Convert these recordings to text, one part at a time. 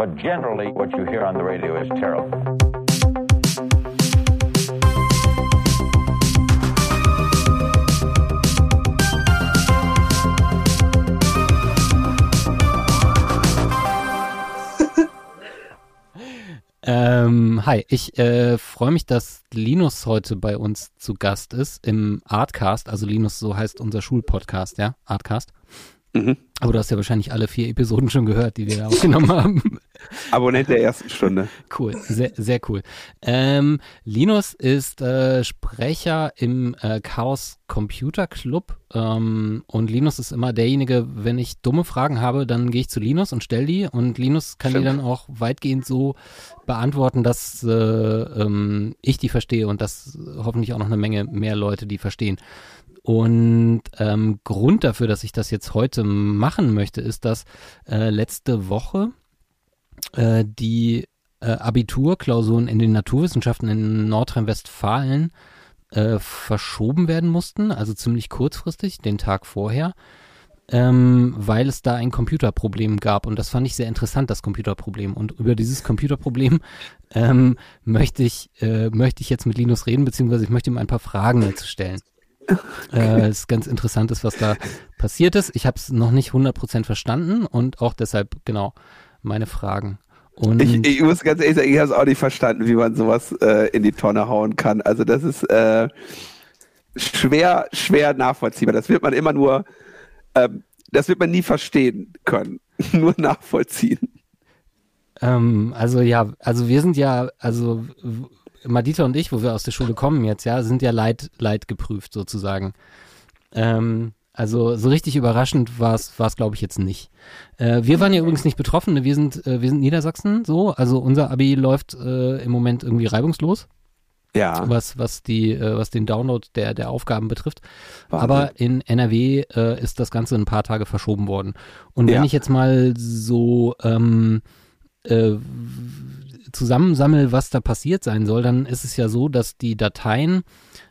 But generally, what you hear on the radio is terrible. Ähm, hi, ich äh, freue mich, dass Linus heute bei uns zu Gast ist im Artcast. Also Linus, so heißt unser Schulpodcast, ja? Artcast. Mhm. Aber du hast ja wahrscheinlich alle vier Episoden schon gehört, die wir aufgenommen haben. Abonnent der ersten Stunde. Cool, sehr, sehr cool. Ähm, Linus ist äh, Sprecher im äh, Chaos Computer Club ähm, und Linus ist immer derjenige, wenn ich dumme Fragen habe, dann gehe ich zu Linus und stelle die und Linus kann Stimmt. die dann auch weitgehend so beantworten, dass äh, ähm, ich die verstehe und dass hoffentlich auch noch eine Menge mehr Leute die verstehen. Und ähm, Grund dafür, dass ich das jetzt heute machen möchte, ist, dass äh, letzte Woche äh, die äh, Abiturklausuren in den Naturwissenschaften in Nordrhein-Westfalen äh, verschoben werden mussten, also ziemlich kurzfristig, den Tag vorher, ähm, weil es da ein Computerproblem gab. Und das fand ich sehr interessant, das Computerproblem. Und über dieses Computerproblem ähm, möchte, ich, äh, möchte ich jetzt mit Linus reden, beziehungsweise ich möchte ihm ein paar Fragen dazu stellen. Äh, es ist ganz interessant ist, was da passiert ist. Ich habe es noch nicht 100% verstanden und auch deshalb, genau, meine Fragen. Und ich, ich muss ganz ehrlich sagen, ich habe es auch nicht verstanden, wie man sowas äh, in die Tonne hauen kann. Also das ist äh, schwer, schwer nachvollziehbar. Das wird man immer nur, äh, das wird man nie verstehen können. nur nachvollziehen. Ähm, also ja, also wir sind ja, also Madita und ich, wo wir aus der Schule kommen jetzt, ja, sind ja leid, leid geprüft sozusagen. Ähm, also so richtig überraschend war es, war es glaube ich jetzt nicht. Äh, wir waren ja übrigens nicht betroffen. Wir sind, äh, wir sind Niedersachsen so. Also unser Abi läuft äh, im Moment irgendwie reibungslos. Ja. Was, was die, äh, was den Download der, der Aufgaben betrifft. Wahnsinn. Aber in NRW äh, ist das Ganze ein paar Tage verschoben worden. Und wenn ja. ich jetzt mal so ähm, zusammensammel, was da passiert sein soll, dann ist es ja so, dass die Dateien,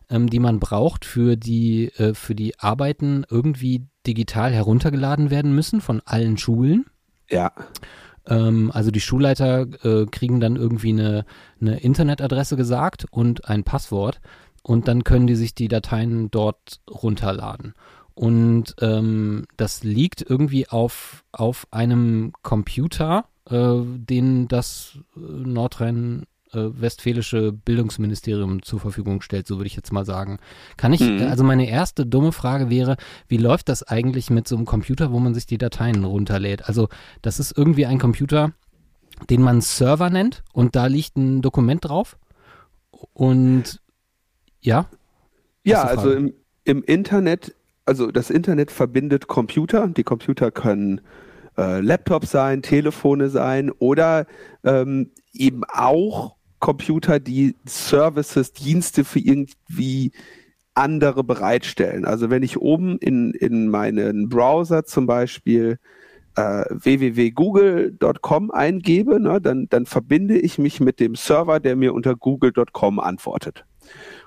ähm, die man braucht für die, äh, für die Arbeiten irgendwie digital heruntergeladen werden müssen von allen Schulen. Ja. Ähm, also die Schulleiter äh, kriegen dann irgendwie eine, eine Internetadresse gesagt und ein Passwort und dann können die sich die Dateien dort runterladen. Und ähm, das liegt irgendwie auf, auf einem Computer, äh, denen das äh, Nordrhein äh, Bildungsministerium zur Verfügung stellt, so würde ich jetzt mal sagen. Kann ich, mhm. also meine erste dumme Frage wäre, wie läuft das eigentlich mit so einem Computer, wo man sich die Dateien runterlädt? Also das ist irgendwie ein Computer, den man Server nennt und da liegt ein Dokument drauf und ja? Ja, also im, im Internet, also das Internet verbindet Computer, die Computer können äh, Laptops sein, Telefone sein oder ähm, eben auch Computer, die Services, Dienste für irgendwie andere bereitstellen. Also wenn ich oben in, in meinen Browser zum Beispiel äh, www.google.com eingebe, ne, dann, dann verbinde ich mich mit dem Server, der mir unter google.com antwortet.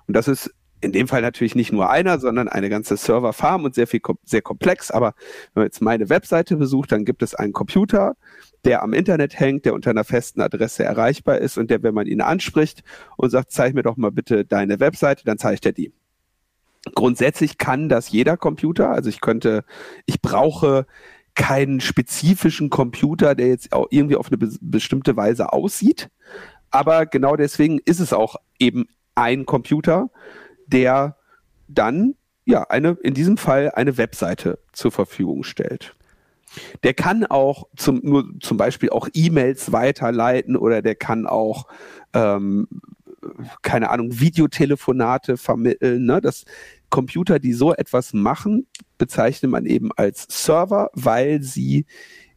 Und das ist in dem Fall natürlich nicht nur einer, sondern eine ganze Serverfarm und sehr viel, sehr komplex. Aber wenn man jetzt meine Webseite besucht, dann gibt es einen Computer, der am Internet hängt, der unter einer festen Adresse erreichbar ist und der, wenn man ihn anspricht und sagt, zeig mir doch mal bitte deine Webseite, dann zeigt er die. Grundsätzlich kann das jeder Computer. Also ich könnte, ich brauche keinen spezifischen Computer, der jetzt auch irgendwie auf eine be bestimmte Weise aussieht. Aber genau deswegen ist es auch eben ein Computer der dann ja eine in diesem Fall eine Webseite zur Verfügung stellt. Der kann auch zum, nur zum Beispiel auch E-Mails weiterleiten oder der kann auch ähm, keine Ahnung Videotelefonate vermitteln. Ne? Das Computer, die so etwas machen, bezeichnet man eben als Server, weil sie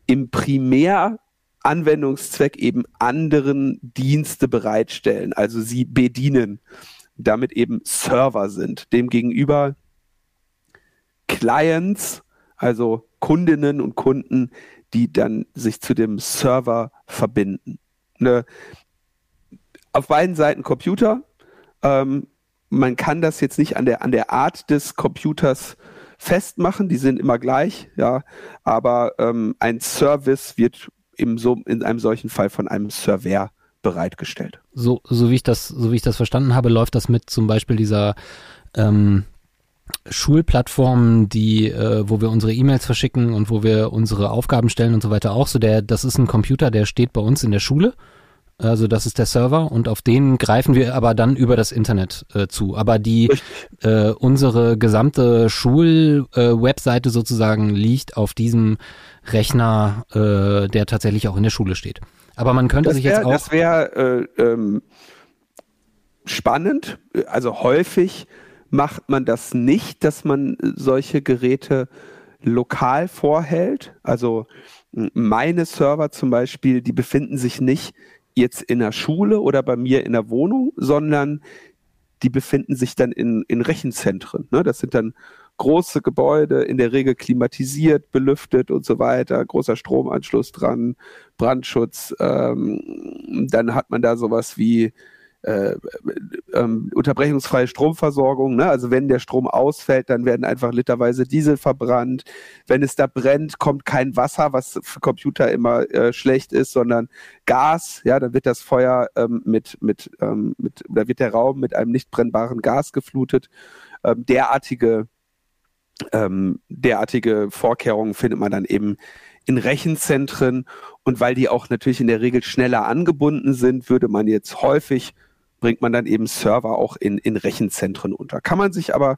im Primäranwendungszweck eben anderen Dienste bereitstellen, also sie bedienen damit eben Server sind. Demgegenüber Clients, also Kundinnen und Kunden, die dann sich zu dem Server verbinden. Ne, auf beiden Seiten Computer. Ähm, man kann das jetzt nicht an der, an der Art des Computers festmachen, die sind immer gleich, ja, aber ähm, ein Service wird im so, in einem solchen Fall von einem Server bereitgestellt. So, so wie ich das, so wie ich das verstanden habe, läuft das mit zum Beispiel dieser ähm, Schulplattformen, die, äh, wo wir unsere E-Mails verschicken und wo wir unsere Aufgaben stellen und so weiter auch so. Der, das ist ein Computer, der steht bei uns in der Schule. Also das ist der Server und auf den greifen wir aber dann über das Internet äh, zu. Aber die äh, unsere gesamte Schulwebseite äh, sozusagen liegt auf diesem Rechner, äh, der tatsächlich auch in der Schule steht. Aber man könnte das sich jetzt auch. Das wäre äh, ähm, spannend. Also häufig macht man das nicht, dass man solche Geräte lokal vorhält. Also meine Server zum Beispiel, die befinden sich nicht jetzt in der Schule oder bei mir in der Wohnung, sondern die befinden sich dann in, in Rechenzentren. Ne? Das sind dann große Gebäude, in der Regel klimatisiert, belüftet und so weiter, großer Stromanschluss dran, Brandschutz. Ähm, dann hat man da sowas wie äh, ähm, unterbrechungsfreie Stromversorgung. Ne? Also wenn der Strom ausfällt, dann werden einfach literweise Diesel verbrannt. Wenn es da brennt, kommt kein Wasser, was für Computer immer äh, schlecht ist, sondern Gas. Ja, dann wird das Feuer ähm, mit, mit, ähm, mit, da wird der Raum mit einem nicht brennbaren Gas geflutet. Ähm, derartige, ähm, derartige Vorkehrungen findet man dann eben in Rechenzentren und weil die auch natürlich in der Regel schneller angebunden sind, würde man jetzt häufig bringt man dann eben Server auch in, in Rechenzentren unter. Kann man sich aber,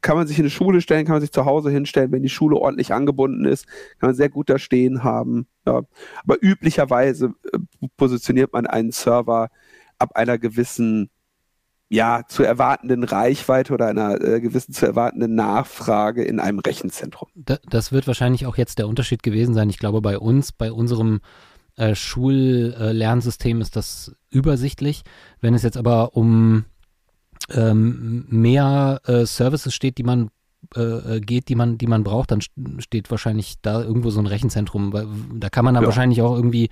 kann man sich in eine Schule stellen, kann man sich zu Hause hinstellen, wenn die Schule ordentlich angebunden ist, kann man sehr gut da stehen haben. Ja. Aber üblicherweise äh, positioniert man einen Server ab einer gewissen ja, zu erwartenden Reichweite oder einer äh, gewissen zu erwartenden Nachfrage in einem Rechenzentrum. Das wird wahrscheinlich auch jetzt der Unterschied gewesen sein. Ich glaube, bei uns, bei unserem äh, Schullernsystem ist das übersichtlich. Wenn es jetzt aber um ähm, mehr äh, Services steht, die man äh, äh geht, die man, die man braucht, dann steht wahrscheinlich da irgendwo so ein Rechenzentrum. Da kann man dann ja. wahrscheinlich auch irgendwie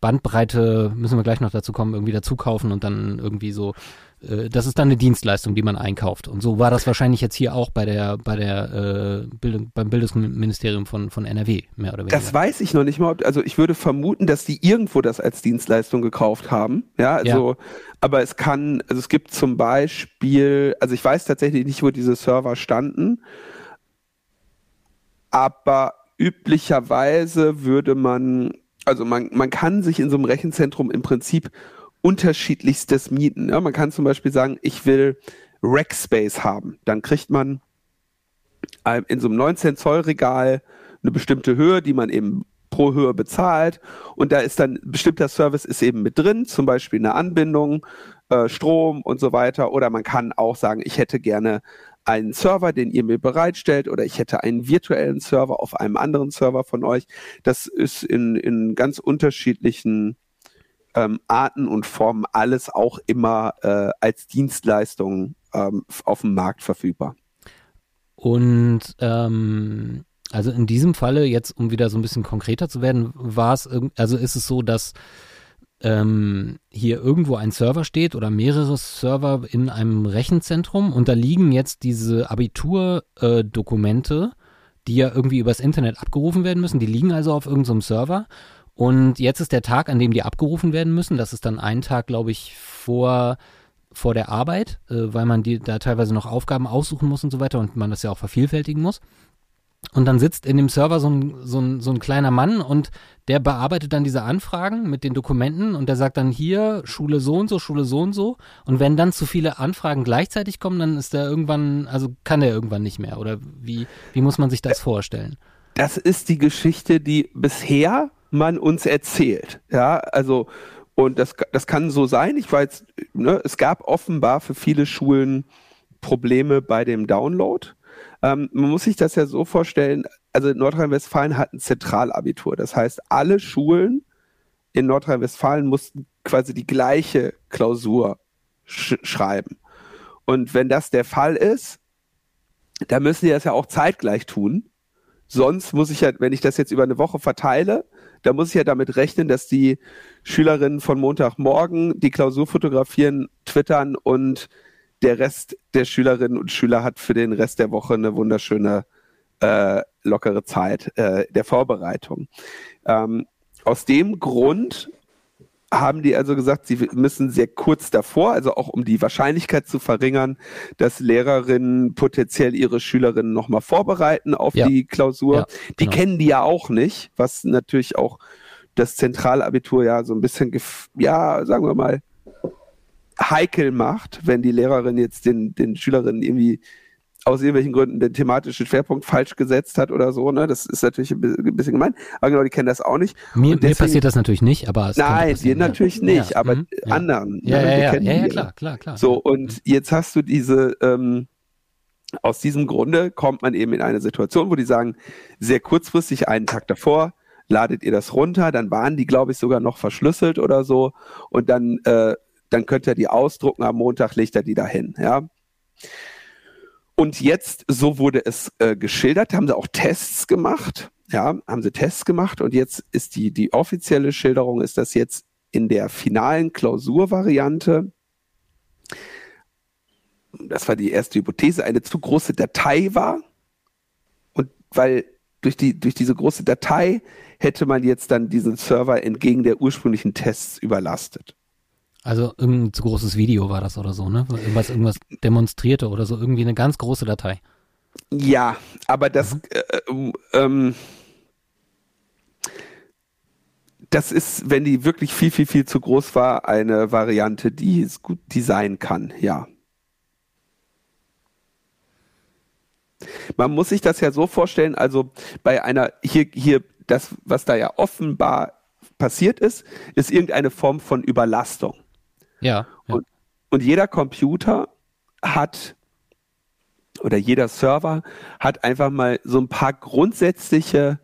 Bandbreite, müssen wir gleich noch dazu kommen, irgendwie dazu kaufen und dann irgendwie so das ist dann eine Dienstleistung, die man einkauft. Und so war das wahrscheinlich jetzt hier auch bei der, bei der äh, Bildung, beim Bildungsministerium von, von NRW, mehr oder weniger. Das weiß ich noch nicht mal. Also ich würde vermuten, dass die irgendwo das als Dienstleistung gekauft haben. Ja, also, ja. aber es kann, also es gibt zum Beispiel, also ich weiß tatsächlich nicht, wo diese Server standen, aber üblicherweise würde man, also man, man kann sich in so einem Rechenzentrum im Prinzip unterschiedlichstes mieten. Ja, man kann zum Beispiel sagen, ich will Rackspace haben. Dann kriegt man ähm, in so einem 19 Zoll Regal eine bestimmte Höhe, die man eben pro Höhe bezahlt. Und da ist dann bestimmter Service ist eben mit drin, zum Beispiel eine Anbindung, äh, Strom und so weiter. Oder man kann auch sagen, ich hätte gerne einen Server, den ihr mir bereitstellt, oder ich hätte einen virtuellen Server auf einem anderen Server von euch. Das ist in, in ganz unterschiedlichen ähm, Arten und Formen alles auch immer äh, als Dienstleistung ähm, auf dem Markt verfügbar. Und ähm, also in diesem Falle, jetzt um wieder so ein bisschen konkreter zu werden, war es, also ist es so, dass ähm, hier irgendwo ein Server steht oder mehrere Server in einem Rechenzentrum und da liegen jetzt diese Abiturdokumente, äh, die ja irgendwie übers Internet abgerufen werden müssen, die liegen also auf irgendeinem so Server und jetzt ist der Tag, an dem die abgerufen werden müssen. Das ist dann ein Tag, glaube ich, vor, vor der Arbeit, äh, weil man die da teilweise noch Aufgaben aussuchen muss und so weiter und man das ja auch vervielfältigen muss. Und dann sitzt in dem Server so ein, so, ein, so ein kleiner Mann und der bearbeitet dann diese Anfragen mit den Dokumenten und der sagt dann hier Schule so und so, Schule so und so. Und wenn dann zu viele Anfragen gleichzeitig kommen, dann ist der irgendwann, also kann der irgendwann nicht mehr. Oder wie, wie muss man sich das vorstellen? Das ist die Geschichte, die bisher man uns erzählt. Ja, also, und das, das kann so sein. Ich weiß, ne, es gab offenbar für viele Schulen Probleme bei dem Download. Ähm, man muss sich das ja so vorstellen, also Nordrhein-Westfalen hat ein Zentralabitur. Das heißt, alle Schulen in Nordrhein-Westfalen mussten quasi die gleiche Klausur sch schreiben. Und wenn das der Fall ist, dann müssen die das ja auch zeitgleich tun. Sonst muss ich ja, wenn ich das jetzt über eine Woche verteile, da muss ich ja damit rechnen, dass die Schülerinnen von Montagmorgen die Klausur fotografieren, twittern und der Rest der Schülerinnen und Schüler hat für den Rest der Woche eine wunderschöne, äh, lockere Zeit äh, der Vorbereitung. Ähm, aus dem Grund haben die also gesagt, sie müssen sehr kurz davor, also auch um die Wahrscheinlichkeit zu verringern, dass Lehrerinnen potenziell ihre Schülerinnen nochmal vorbereiten auf ja. die Klausur. Ja, die genau. kennen die ja auch nicht, was natürlich auch das Zentralabitur ja so ein bisschen, ja, sagen wir mal, heikel macht, wenn die Lehrerin jetzt den, den Schülerinnen irgendwie aus irgendwelchen Gründen den thematischen Schwerpunkt falsch gesetzt hat oder so. Ne? Das ist natürlich ein bisschen gemein. Aber genau, die kennen das auch nicht. Mir, deswegen, mir passiert das natürlich nicht, aber Nein, dir natürlich nicht, ja. aber mhm, anderen. Ja, ne? ja, ja, ja, klar, klar, klar. So, und jetzt hast du diese, ähm, aus diesem Grunde kommt man eben in eine Situation, wo die sagen, sehr kurzfristig, einen Tag davor, ladet ihr das runter, dann waren die, glaube ich, sogar noch verschlüsselt oder so. Und dann, äh, dann könnt ihr die ausdrucken, am Montag legt er die dahin, ja. Und jetzt, so wurde es äh, geschildert, haben sie auch Tests gemacht. Ja, haben sie Tests gemacht und jetzt ist die, die offizielle Schilderung ist, dass jetzt in der finalen Klausurvariante, das war die erste Hypothese, eine zu große Datei war. Und weil durch, die, durch diese große Datei hätte man jetzt dann diesen Server entgegen der ursprünglichen Tests überlastet. Also irgendein zu großes Video war das oder so, ne? Was irgendwas demonstrierte oder so, irgendwie eine ganz große Datei. Ja, aber das, mhm. äh, ähm, das ist, wenn die wirklich viel, viel, viel zu groß war, eine Variante, die es gut designen kann, ja. Man muss sich das ja so vorstellen, also bei einer, hier, hier, das, was da ja offenbar passiert ist, ist irgendeine Form von Überlastung. Ja. ja. Und, und jeder Computer hat oder jeder Server hat einfach mal so ein paar grundsätzliche,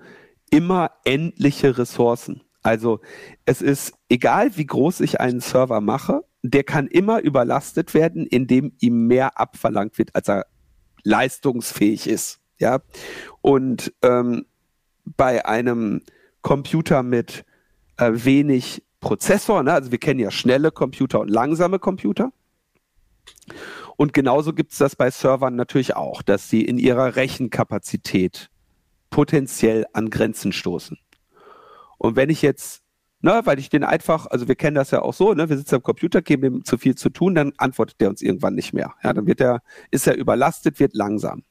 immer endliche Ressourcen. Also es ist egal, wie groß ich einen Server mache, der kann immer überlastet werden, indem ihm mehr abverlangt wird, als er leistungsfähig ist. Ja, und ähm, bei einem Computer mit äh, wenig Prozessor, ne? also wir kennen ja schnelle Computer und langsame Computer. Und genauso gibt es das bei Servern natürlich auch, dass sie in ihrer Rechenkapazität potenziell an Grenzen stoßen. Und wenn ich jetzt, ne, weil ich den einfach, also wir kennen das ja auch so, ne, wir sitzen am Computer, geben ihm zu viel zu tun, dann antwortet der uns irgendwann nicht mehr. Ja, dann wird er, ist er überlastet, wird langsam.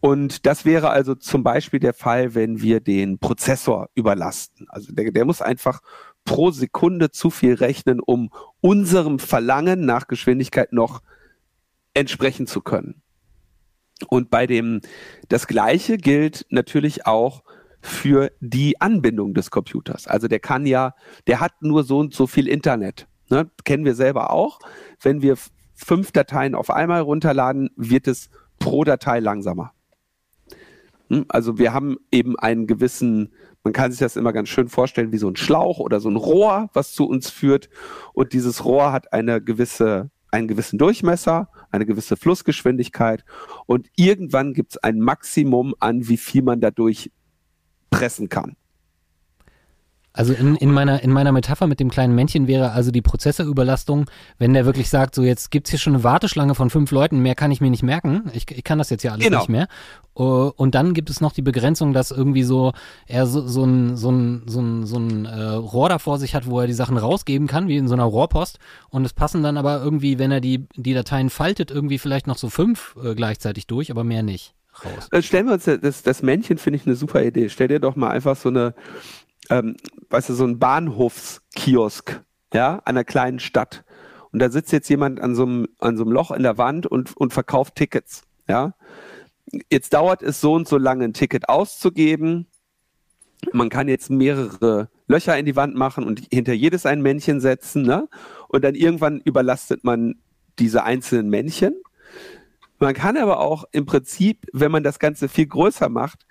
Und das wäre also zum Beispiel der Fall, wenn wir den Prozessor überlasten. Also der, der muss einfach pro Sekunde zu viel rechnen, um unserem Verlangen nach Geschwindigkeit noch entsprechen zu können. Und bei dem, das Gleiche gilt natürlich auch für die Anbindung des Computers. Also der kann ja, der hat nur so und so viel Internet. Ne? Kennen wir selber auch. Wenn wir fünf Dateien auf einmal runterladen, wird es pro Datei langsamer. Hm? Also wir haben eben einen gewissen man kann sich das immer ganz schön vorstellen wie so ein Schlauch oder so ein Rohr, was zu uns führt. Und dieses Rohr hat eine gewisse, einen gewissen Durchmesser, eine gewisse Flussgeschwindigkeit. Und irgendwann gibt es ein Maximum an, wie viel man dadurch pressen kann. Also in, in, meiner, in meiner Metapher mit dem kleinen Männchen wäre also die Prozessorüberlastung, wenn der wirklich sagt, so jetzt gibt's hier schon eine Warteschlange von fünf Leuten, mehr kann ich mir nicht merken, ich, ich kann das jetzt ja alles genau. nicht mehr. Uh, und dann gibt es noch die Begrenzung, dass irgendwie so er so, so ein, so ein, so ein, so ein äh, Rohr da vor sich hat, wo er die Sachen rausgeben kann, wie in so einer Rohrpost. Und es passen dann aber irgendwie, wenn er die, die Dateien faltet, irgendwie vielleicht noch so fünf äh, gleichzeitig durch, aber mehr nicht. Raus. Äh, stellen wir uns das, das Männchen, finde ich eine super Idee. Stell dir doch mal einfach so eine ähm, weißt du, so ein Bahnhofskiosk, ja, einer kleinen Stadt. Und da sitzt jetzt jemand an so einem, an so einem Loch in der Wand und, und verkauft Tickets, ja. Jetzt dauert es so und so lange, ein Ticket auszugeben. Man kann jetzt mehrere Löcher in die Wand machen und hinter jedes ein Männchen setzen, ne? Und dann irgendwann überlastet man diese einzelnen Männchen man kann aber auch im Prinzip, wenn man das Ganze viel größer macht,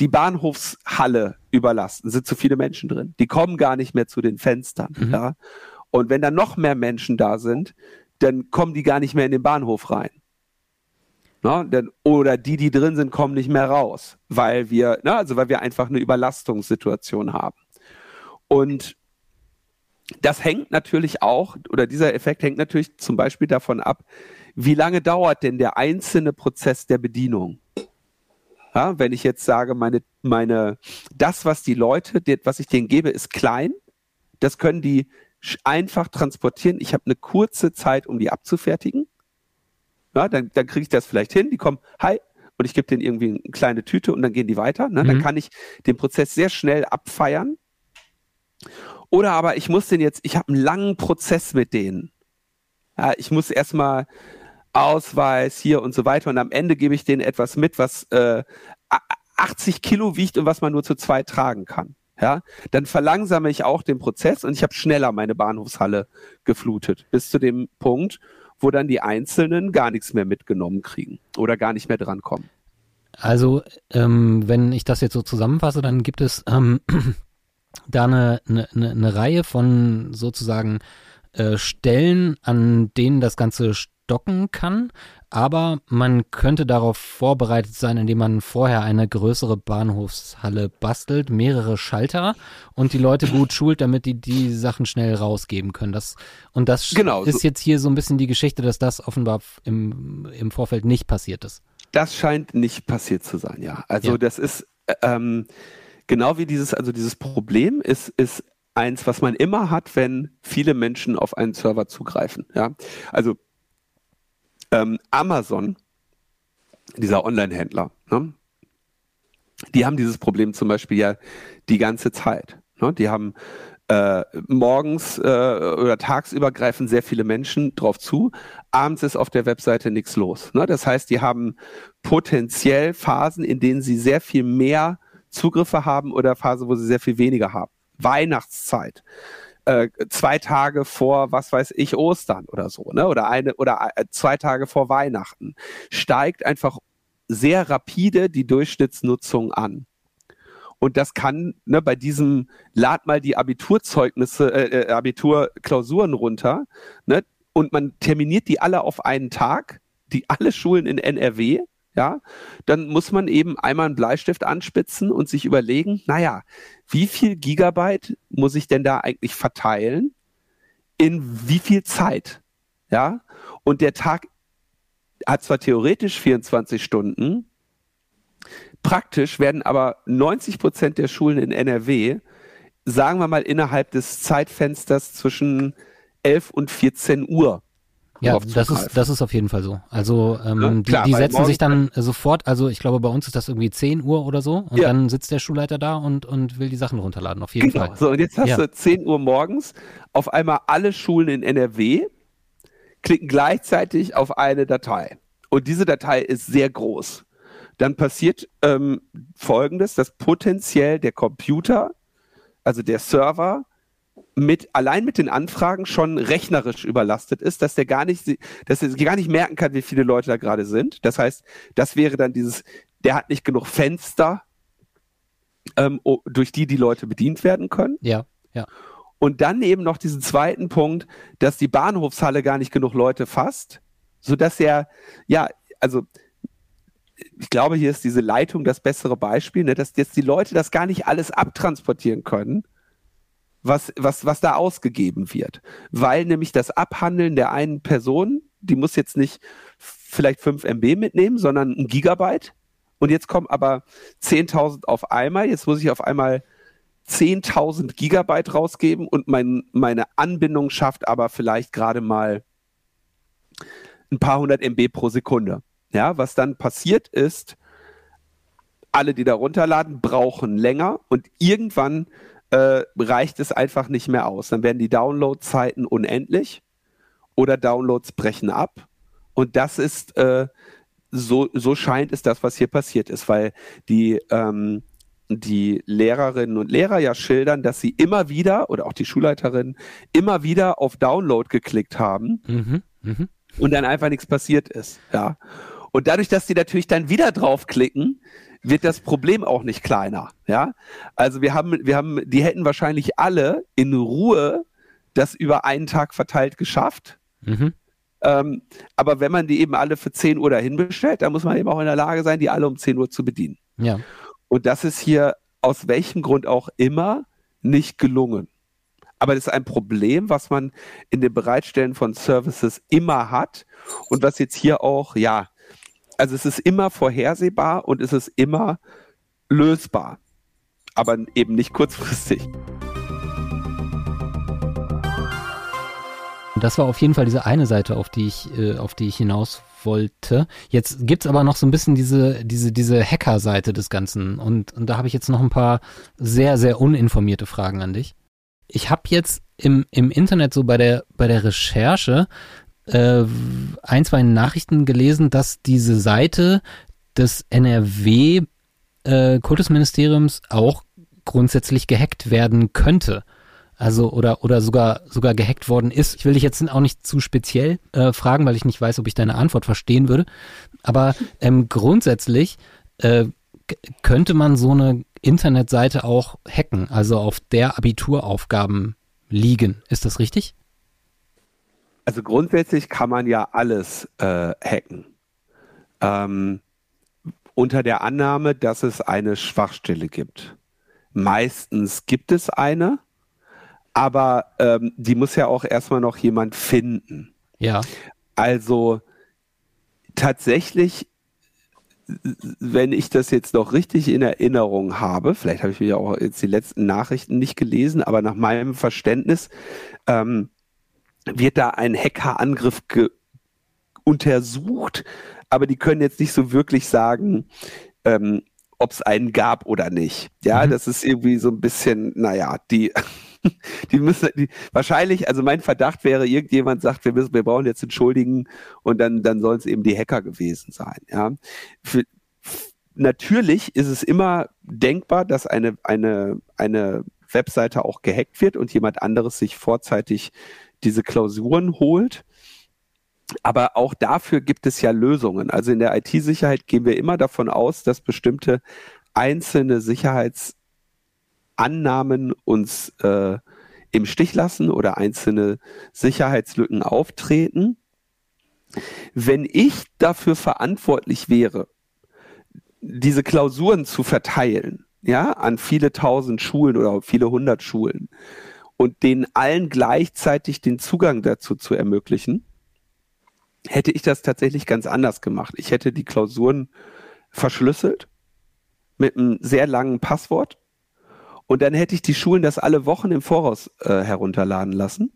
die Bahnhofshalle überlasten. Sind zu viele Menschen drin. Die kommen gar nicht mehr zu den Fenstern. Mhm. Ja? Und wenn dann noch mehr Menschen da sind, dann kommen die gar nicht mehr in den Bahnhof rein. Na, denn, oder die, die drin sind, kommen nicht mehr raus, weil wir, na, also weil wir einfach eine Überlastungssituation haben. Und das hängt natürlich auch, oder dieser Effekt hängt natürlich zum Beispiel davon ab, wie lange dauert denn der einzelne Prozess der Bedienung? Ja, wenn ich jetzt sage, meine, meine, das, was die Leute, was ich denen gebe, ist klein, das können die einfach transportieren. Ich habe eine kurze Zeit, um die abzufertigen. Ja, dann, dann kriege ich das vielleicht hin. Die kommen, hi, und ich gebe denen irgendwie eine kleine Tüte und dann gehen die weiter. Ne? Mhm. Dann kann ich den Prozess sehr schnell abfeiern. Oder aber ich muss den jetzt, ich habe einen langen Prozess mit denen. Ja, ich muss erstmal Ausweis hier und so weiter und am Ende gebe ich denen etwas mit, was äh, 80 Kilo wiegt und was man nur zu zweit tragen kann. Ja, dann verlangsame ich auch den Prozess und ich habe schneller meine Bahnhofshalle geflutet bis zu dem Punkt, wo dann die Einzelnen gar nichts mehr mitgenommen kriegen oder gar nicht mehr drankommen. Also, ähm, wenn ich das jetzt so zusammenfasse, dann gibt es ähm, da eine, eine, eine Reihe von sozusagen äh, Stellen, an denen das Ganze stocken kann, aber man könnte darauf vorbereitet sein, indem man vorher eine größere Bahnhofshalle bastelt, mehrere Schalter und die Leute gut schult, damit die die Sachen schnell rausgeben können. Das, und das genau, ist so. jetzt hier so ein bisschen die Geschichte, dass das offenbar im, im Vorfeld nicht passiert ist. Das scheint nicht passiert zu sein, ja. Also ja. das ist ähm, genau wie dieses, also dieses Problem ist, ist eins, was man immer hat, wenn viele Menschen auf einen Server zugreifen. Ja, also ähm, Amazon, dieser Online-Händler, ne? die haben dieses Problem zum Beispiel ja die ganze Zeit. Ne? Die haben äh, morgens äh, oder tagsübergreifend sehr viele Menschen drauf zu. Abends ist auf der Webseite nichts los. Ne? Das heißt, die haben potenziell Phasen, in denen sie sehr viel mehr Zugriffe haben oder Phasen, wo sie sehr viel weniger haben. Weihnachtszeit äh, zwei Tage vor, was weiß ich, Ostern oder so, ne? Oder eine oder äh, zwei Tage vor Weihnachten steigt einfach sehr rapide die Durchschnittsnutzung an. Und das kann ne, bei diesem lad mal die Abiturzeugnisse, äh, äh Abiturklausuren runter, ne? Und man terminiert die alle auf einen Tag, die alle Schulen in NRW ja, dann muss man eben einmal einen Bleistift anspitzen und sich überlegen, naja, wie viel Gigabyte muss ich denn da eigentlich verteilen? In wie viel Zeit? Ja, und der Tag hat zwar theoretisch 24 Stunden, praktisch werden aber 90 Prozent der Schulen in NRW, sagen wir mal, innerhalb des Zeitfensters zwischen 11 und 14 Uhr ja, das ist, das ist auf jeden Fall so. Also ähm, ja, klar, die, die setzen sich dann sofort, also ich glaube, bei uns ist das irgendwie 10 Uhr oder so und ja. dann sitzt der Schulleiter da und, und will die Sachen runterladen, auf jeden genau. Fall. So, und jetzt hast ja. du 10 Uhr morgens auf einmal alle Schulen in NRW klicken gleichzeitig auf eine Datei. Und diese Datei ist sehr groß. Dann passiert ähm, folgendes, dass potenziell der Computer, also der Server, mit allein mit den Anfragen schon rechnerisch überlastet ist, dass der gar nicht, dass er gar nicht merken kann, wie viele Leute da gerade sind. Das heißt, das wäre dann dieses, der hat nicht genug Fenster, ähm, durch die die Leute bedient werden können. Ja, ja. Und dann eben noch diesen zweiten Punkt, dass die Bahnhofshalle gar nicht genug Leute fasst, so dass er, ja, also ich glaube, hier ist diese Leitung das bessere Beispiel, ne, dass jetzt die Leute das gar nicht alles abtransportieren können was, was, was da ausgegeben wird. Weil nämlich das Abhandeln der einen Person, die muss jetzt nicht vielleicht 5 MB mitnehmen, sondern ein Gigabyte. Und jetzt kommen aber 10.000 auf einmal. Jetzt muss ich auf einmal 10.000 Gigabyte rausgeben und mein, meine Anbindung schafft aber vielleicht gerade mal ein paar hundert MB pro Sekunde. Ja, was dann passiert ist, alle, die da runterladen, brauchen länger und irgendwann äh, reicht es einfach nicht mehr aus. Dann werden die Downloadzeiten unendlich oder Downloads brechen ab. Und das ist, äh, so, so scheint es das, was hier passiert ist, weil die, ähm, die Lehrerinnen und Lehrer ja schildern, dass sie immer wieder, oder auch die Schulleiterinnen, immer wieder auf Download geklickt haben mhm, mh. und dann einfach nichts passiert ist. Ja. Und dadurch, dass sie natürlich dann wieder draufklicken, wird das Problem auch nicht kleiner. Ja, also wir haben, wir haben, die hätten wahrscheinlich alle in Ruhe das über einen Tag verteilt geschafft. Mhm. Ähm, aber wenn man die eben alle für 10 Uhr dahin bestellt, dann muss man eben auch in der Lage sein, die alle um 10 Uhr zu bedienen. Ja. Und das ist hier aus welchem Grund auch immer nicht gelungen. Aber das ist ein Problem, was man in dem Bereitstellen von Services immer hat und was jetzt hier auch, ja, Also es ist immer vorhersehbar und es ist immer lösbar, aber eben nicht kurzfristig. Das war auf jeden Fall diese eine Seite, auf die ich, äh, auf die ich hinaus wollte. Jetzt gibt's aber noch so ein bisschen diese, diese, diese Hacker-Seite des Ganzen. Und, und da habe ich jetzt noch ein paar sehr, sehr uninformierte Fragen an dich. Ich habe jetzt im, im Internet so bei der, bei der Recherche äh, ein, zwei Nachrichten gelesen, dass diese Seite des NRW äh, Kultusministeriums auch grundsätzlich gehackt werden könnte. Also oder oder sogar sogar gehackt worden ist. Ich will dich jetzt auch nicht zu speziell äh, fragen, weil ich nicht weiß, ob ich deine Antwort verstehen würde. Aber ähm, grundsätzlich äh, könnte man so eine Internetseite auch hacken, also auf der Abituraufgaben liegen. Ist das richtig? Also grundsätzlich kann man ja alles äh, hacken. Ähm, unter der Annahme, dass es eine Schwachstelle gibt. Meistens gibt es eine, aber ähm, die muss ja auch erstmal noch jemand finden. Ja. Also tatsächlich, wenn ich das jetzt noch richtig in Erinnerung habe, vielleicht habe ich mir auch jetzt die letzten Nachrichten nicht gelesen, aber nach meinem Verständnis ähm, wird da ein Hackerangriff untersucht, aber die können jetzt nicht so wirklich sagen, ähm, ob es einen gab oder nicht. Ja, mhm. das ist irgendwie so ein bisschen, naja, die, die müssen, die, wahrscheinlich, also mein Verdacht wäre, irgendjemand sagt, wir müssen, wir brauchen jetzt entschuldigen und dann, dann sollen es eben die Hacker gewesen sein. Ja, Für, natürlich ist es immer denkbar, dass eine, eine, eine Webseite auch gehackt wird und jemand anderes sich vorzeitig diese Klausuren holt. Aber auch dafür gibt es ja Lösungen. Also in der IT-Sicherheit gehen wir immer davon aus, dass bestimmte einzelne Sicherheitsannahmen uns äh, im Stich lassen oder einzelne Sicherheitslücken auftreten. Wenn ich dafür verantwortlich wäre, diese Klausuren zu verteilen, ja, an viele tausend Schulen oder viele hundert Schulen und denen allen gleichzeitig den Zugang dazu zu ermöglichen, hätte ich das tatsächlich ganz anders gemacht. Ich hätte die Klausuren verschlüsselt mit einem sehr langen Passwort und dann hätte ich die Schulen das alle Wochen im Voraus äh, herunterladen lassen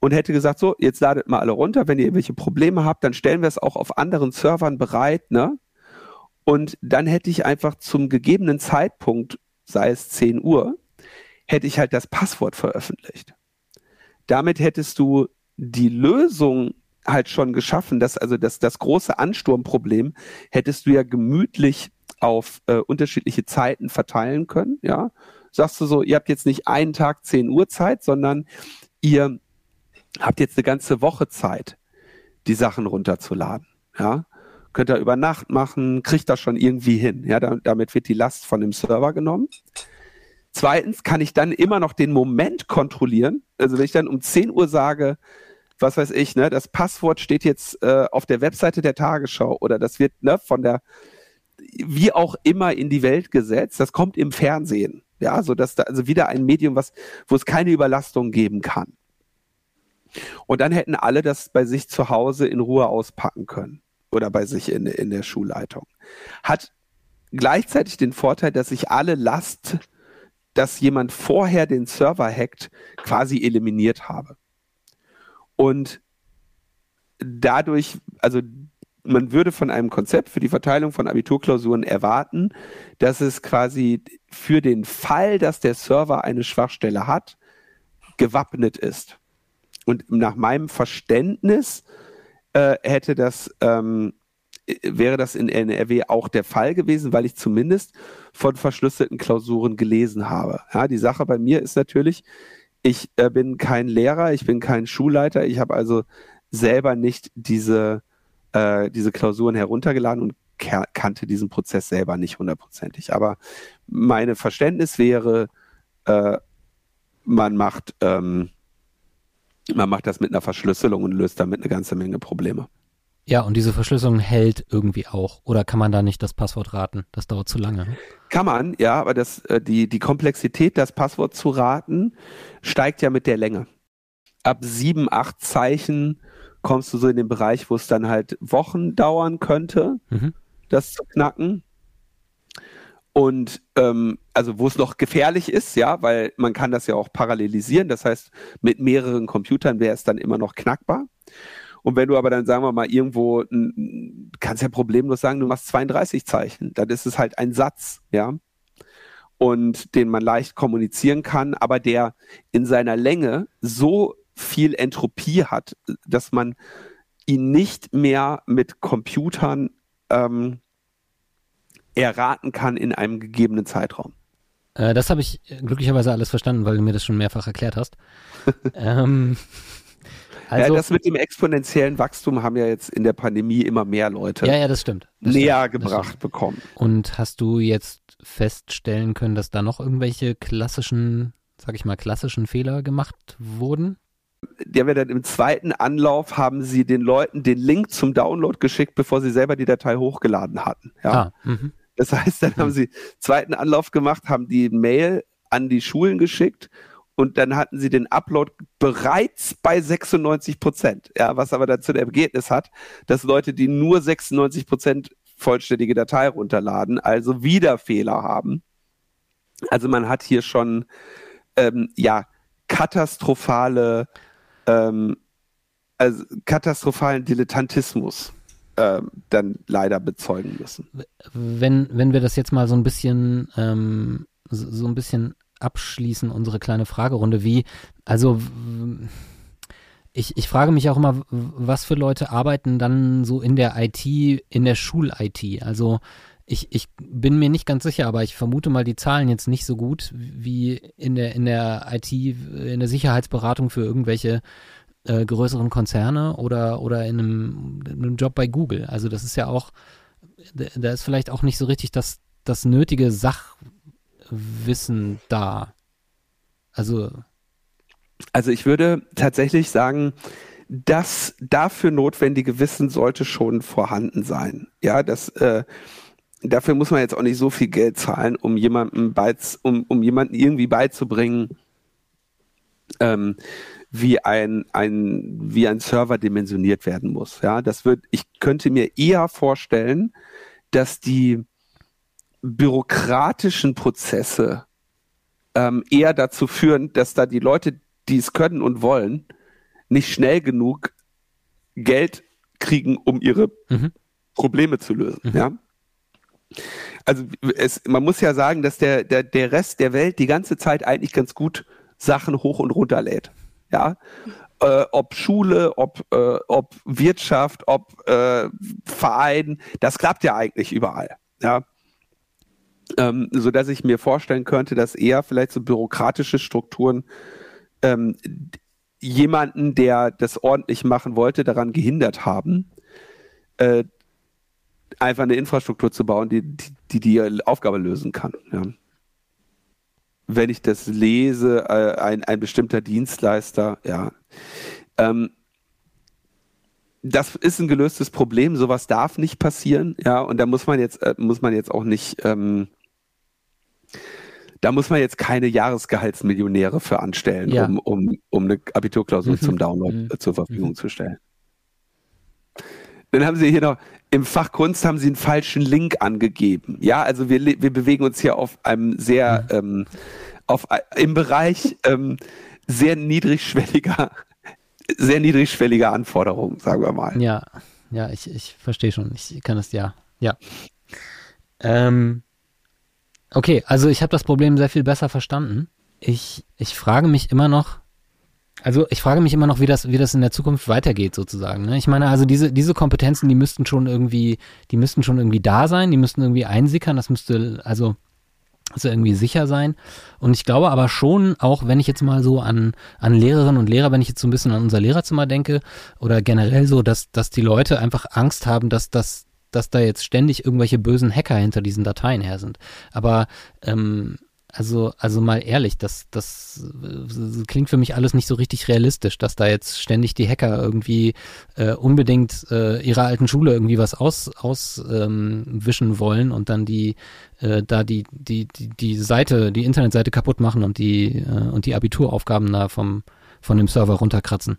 und hätte gesagt, so, jetzt ladet mal alle runter, wenn ihr irgendwelche Probleme habt, dann stellen wir es auch auf anderen Servern bereit, ne? Und dann hätte ich einfach zum gegebenen Zeitpunkt, sei es 10 Uhr, hätte ich halt das Passwort veröffentlicht. Damit hättest du die Lösung halt schon geschaffen, dass also das, das große Ansturmproblem hättest du ja gemütlich auf äh, unterschiedliche Zeiten verteilen können, ja. Sagst du so, ihr habt jetzt nicht einen Tag 10 Uhr Zeit, sondern ihr habt jetzt eine ganze Woche Zeit, die Sachen runterzuladen, ja. Könnt ihr über Nacht machen, kriegt das schon irgendwie hin, ja. Da, damit wird die Last von dem Server genommen. Zweitens kann ich dann immer noch den Moment kontrollieren. Also wenn ich dann um 10 Uhr sage, was weiß ich, ne, das Passwort steht jetzt äh, auf der Webseite der Tagesschau oder das wird ne, von der wie auch immer in die Welt gesetzt, das kommt im Fernsehen. Ja, so dass da also wieder ein Medium, was, wo es keine Überlastung geben kann. Und dann hätten alle das bei sich zu Hause in Ruhe auspacken können oder bei sich in, in der Schulleitung. Hat gleichzeitig den Vorteil, dass ich alle Last, dass jemand vorher den Server hackt, quasi eliminiert habe. Und dadurch, also man würde von einem Konzept für die Verteilung von Abiturklausuren erwarten, dass es quasi für den Fall, dass der Server eine Schwachstelle hat, gewappnet ist. Und nach meinem Verständnis äh, hätte das, ähm, wäre das in NRW auch der Fall gewesen, weil ich zumindest von verschlüsselten Klausuren gelesen habe. Ja, die Sache bei mir ist natürlich, ich äh, bin kein Lehrer, ich bin kein Schulleiter, ich habe also selber nicht diese, äh, diese Klausuren heruntergeladen und kannte diesen Prozess selber nicht hundertprozentig. Aber meine Verständnis wäre, äh, man macht, ähm, man macht das mit einer Verschlüsselung und löst damit eine ganze Menge Probleme. Ja, und diese Verschlüsselung hält irgendwie auch. Oder kann man da nicht das Passwort raten? Das dauert zu lange. Ne? Kann man, ja, aber das, äh, die, die Komplexität, das Passwort zu raten, steigt ja mit der Länge. Ab sieben, acht Zeichen kommst du so in den Bereich, wo es dann halt Wochen dauern könnte, mhm. das zu knacken. Und ähm, also wo es noch gefährlich ist, ja, weil man kann das ja auch parallelisieren. Das heißt, mit mehreren Computern wäre es dann immer noch knackbar. Und wenn du aber dann, sagen wir mal, irgendwo, kannst ja problemlos sagen, du machst 32 Zeichen, dann ist es halt ein Satz, ja. Und den man leicht kommunizieren kann, aber der in seiner Länge so viel Entropie hat, dass man ihn nicht mehr mit Computern ähm, erraten kann in einem gegebenen Zeitraum. Äh, das habe ich glücklicherweise alles verstanden, weil du mir das schon mehrfach erklärt hast. ähm, also, ja, das mit dem exponentiellen Wachstum haben ja jetzt in der Pandemie immer mehr Leute ja, ja, das stimmt. Das näher stimmt, gebracht bekommen. Und hast du jetzt feststellen können, dass da noch irgendwelche klassischen, sag ich mal, klassischen Fehler gemacht wurden? der wird dann im zweiten Anlauf haben sie den Leuten den Link zum Download geschickt, bevor sie selber die Datei hochgeladen hatten. Ja. Ah, mhm. das heißt, dann haben mhm. sie zweiten Anlauf gemacht, haben die Mail an die Schulen geschickt und dann hatten sie den Upload bereits bei 96 Prozent. Ja, was aber dazu der Ergebnis hat, dass Leute, die nur 96 Prozent vollständige Datei runterladen, also wieder Fehler haben. Also man hat hier schon ähm, ja katastrophale ähm, also katastrophalen Dilettantismus ähm, dann leider bezeugen müssen. Wenn, wenn wir das jetzt mal so ein bisschen ähm, so, so ein bisschen abschließen, unsere kleine Fragerunde, wie, also ich, ich frage mich auch immer, was für Leute arbeiten dann so in der IT, in der Schul-IT? Also ich, ich bin mir nicht ganz sicher, aber ich vermute mal die Zahlen jetzt nicht so gut wie in der, in der IT, in der Sicherheitsberatung für irgendwelche äh, größeren Konzerne oder, oder in einem, in einem Job bei Google. Also das ist ja auch, da ist vielleicht auch nicht so richtig das, das nötige Sachwissen da. Also. Also ich würde tatsächlich sagen, das dafür notwendige Wissen sollte schon vorhanden sein. Ja, das, äh, dafür muss man jetzt auch nicht so viel Geld zahlen, um jemandem um, um jemanden irgendwie beizubringen, ähm, wie ein, ein, wie ein Server dimensioniert werden muss. Ja, das wird, ich könnte mir eher vorstellen, dass die bürokratischen Prozesse ähm, eher dazu führen, dass da die Leute, die es können und wollen, nicht schnell genug Geld kriegen, um ihre mhm. Probleme zu lösen. Mhm. Ja? Also es, man muss ja sagen, dass der, der, der Rest der Welt die ganze Zeit eigentlich ganz gut Sachen hoch und runter lädt. Ja. Äh, ob Schule, ob, äh, ob Wirtschaft, ob äh, Verein, das klappt ja eigentlich überall. Ja. Ähm, so dass ich mir vorstellen könnte, dass eher vielleicht so bürokratische Strukturen ähm, jemanden, der das ordentlich machen wollte, daran gehindert haben, äh, einfach eine Infrastruktur zu bauen, die die, die, die Aufgabe lösen kann. Ja. Wenn ich das lese, äh, ein, ein bestimmter Dienstleister, ja. Ähm, das ist ein gelöstes Problem, sowas darf nicht passieren, ja, und da muss man jetzt, äh, muss man jetzt auch nicht, ähm, da muss man jetzt keine Jahresgehaltsmillionäre für anstellen, ja. um, um, um eine Abiturklausur mhm. zum Download mhm. zur Verfügung mhm. zu stellen. Dann haben sie hier noch, im Fach Kunst haben sie einen falschen Link angegeben. Ja, also wir, wir bewegen uns hier auf einem sehr, mhm. ähm, auf, im Bereich ähm, sehr niedrigschwelliger, sehr niedrigschwelliger Anforderungen, sagen wir mal. Ja, ja, ich, ich verstehe schon. Ich kann es ja, ja. Ähm, okay, also ich habe das Problem sehr viel besser verstanden. Ich, ich frage mich immer noch, also ich frage mich immer noch, wie das, wie das in der Zukunft weitergeht, sozusagen. Ne? Ich meine, also diese, diese Kompetenzen, die müssten schon irgendwie, die müssten schon irgendwie da sein, die müssten irgendwie einsickern, das müsste, also, also irgendwie sicher sein. Und ich glaube aber schon, auch wenn ich jetzt mal so an, an Lehrerinnen und Lehrer, wenn ich jetzt so ein bisschen an unser Lehrerzimmer denke, oder generell so, dass, dass die Leute einfach Angst haben, dass das, dass da jetzt ständig irgendwelche bösen Hacker hinter diesen Dateien her sind. Aber ähm, also, also mal ehrlich, das, das, das, klingt für mich alles nicht so richtig realistisch, dass da jetzt ständig die Hacker irgendwie äh, unbedingt äh, ihrer alten Schule irgendwie was aus, auswischen ähm, wollen und dann die äh, da die, die, die, die Seite, die Internetseite kaputt machen und die, äh, und die Abituraufgaben da vom, von dem Server runterkratzen.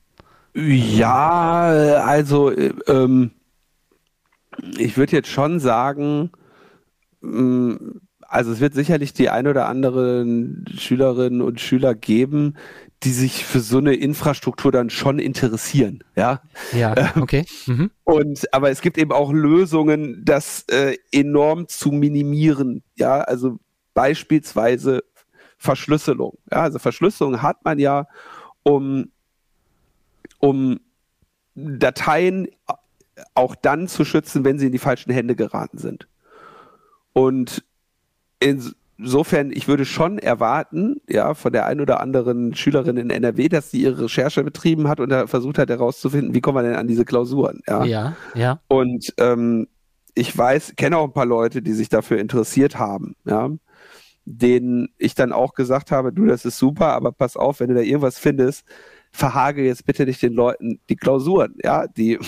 Ja, also ähm, ich würde jetzt schon sagen, ähm, also es wird sicherlich die ein oder anderen Schülerinnen und Schüler geben, die sich für so eine Infrastruktur dann schon interessieren, ja. Ja, ähm, okay. Mhm. Und aber es gibt eben auch Lösungen, das äh, enorm zu minimieren, ja. Also beispielsweise Verschlüsselung. Ja, also Verschlüsselung hat man ja, um um Dateien auch dann zu schützen, wenn sie in die falschen Hände geraten sind. Und insofern, ich würde schon erwarten, ja, von der ein oder anderen Schülerin in NRW, dass sie ihre Recherche betrieben hat und versucht hat herauszufinden, wie kommen wir denn an diese Klausuren, ja. Ja, ja. Und ähm, ich weiß, kenne auch ein paar Leute, die sich dafür interessiert haben, ja, denen ich dann auch gesagt habe, du, das ist super, aber pass auf, wenn du da irgendwas findest, verhage jetzt bitte nicht den Leuten die Klausuren, ja, die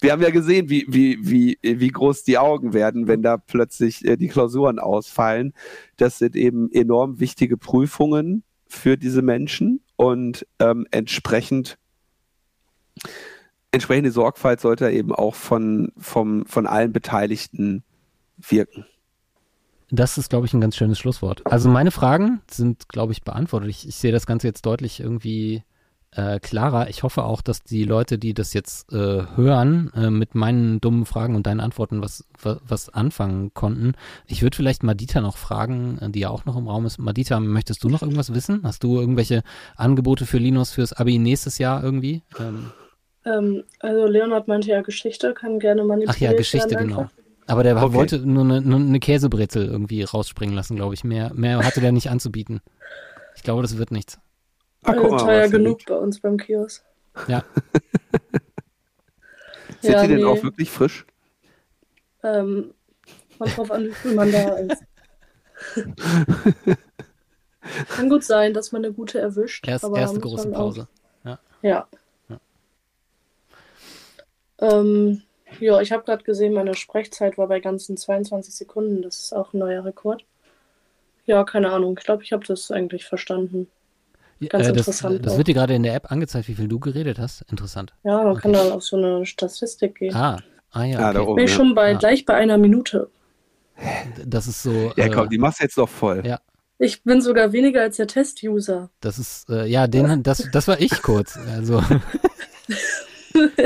wir haben ja gesehen, wie, wie, wie, wie groß die Augen werden, wenn da plötzlich äh, die Klausuren ausfallen. Das sind eben enorm wichtige Prüfungen für diese Menschen und ähm, entsprechend entsprechende Sorgfalt sollte eben auch von, vom, von allen Beteiligten wirken. Das ist, glaube ich, ein ganz schönes Schlusswort. Also meine Fragen sind, glaube ich, beantwortet. Ich, ich sehe das Ganze jetzt deutlich irgendwie äh, klarer. Ich hoffe auch, dass die Leute, die das jetzt äh, hören, äh, mit meinen dummen Fragen und deinen Antworten was, was, was anfangen konnten. Ich würde vielleicht Madita noch fragen, äh, die ja auch noch im Raum ist. Madita, möchtest du noch irgendwas wissen? Hast du irgendwelche Angebote für Linus fürs Abi nächstes Jahr irgendwie? Ähm, ähm, also Leonard meinte ja Geschichte, kann gerne manipulieren. Ach ja, Geschichte, genau. Aber der okay. wollte nur eine, nur eine Käsebrezel irgendwie rausspringen lassen, glaube ich. Mehr, mehr hatte der nicht anzubieten. Ich glaube, das wird nichts. Ach, guck mal, teuer genug bei uns beim Kiosk. Ja. Sind ja, die denn nee. auch wirklich frisch? Ähm, kommt drauf an, wie viel man da ist. Kann gut sein, dass man eine gute erwischt. Erst, aber erste große Pause. Auch... Ja. Ja. ja. Ähm, ja, ich habe gerade gesehen, meine Sprechzeit war bei ganzen 22 Sekunden. Das ist auch ein neuer Rekord. Ja, keine Ahnung. Ich glaube, ich habe das eigentlich verstanden. Ganz äh, das, interessant. Das wird dir gerade in der App angezeigt, wie viel du geredet hast. Interessant. Ja, man okay. kann dann auf so eine Statistik gehen. Ah, ah ja. Okay. Bin ich schon bei, ah. gleich bei einer Minute. Das ist so. Ja, komm, äh, die machst du jetzt noch voll. Ja. Ich bin sogar weniger als der Test-User. Das ist, äh, ja, den, das, das war ich kurz. Also.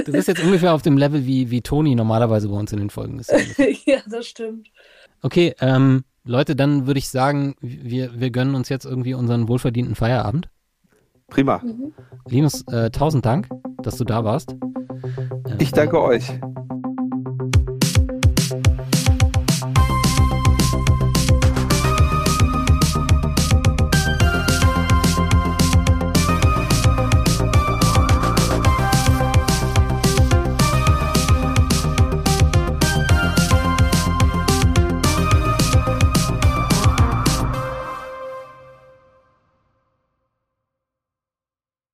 Du bist jetzt ungefähr auf dem Level, wie, wie Toni normalerweise bei uns in den Folgen ist. ja, das stimmt. Okay, ähm, Leute, dann würde ich sagen, wir, wir gönnen uns jetzt irgendwie unseren wohlverdienten Feierabend. Prima. Mhm. Linus, äh, tausend Dank, dass du da warst. ich danke euch.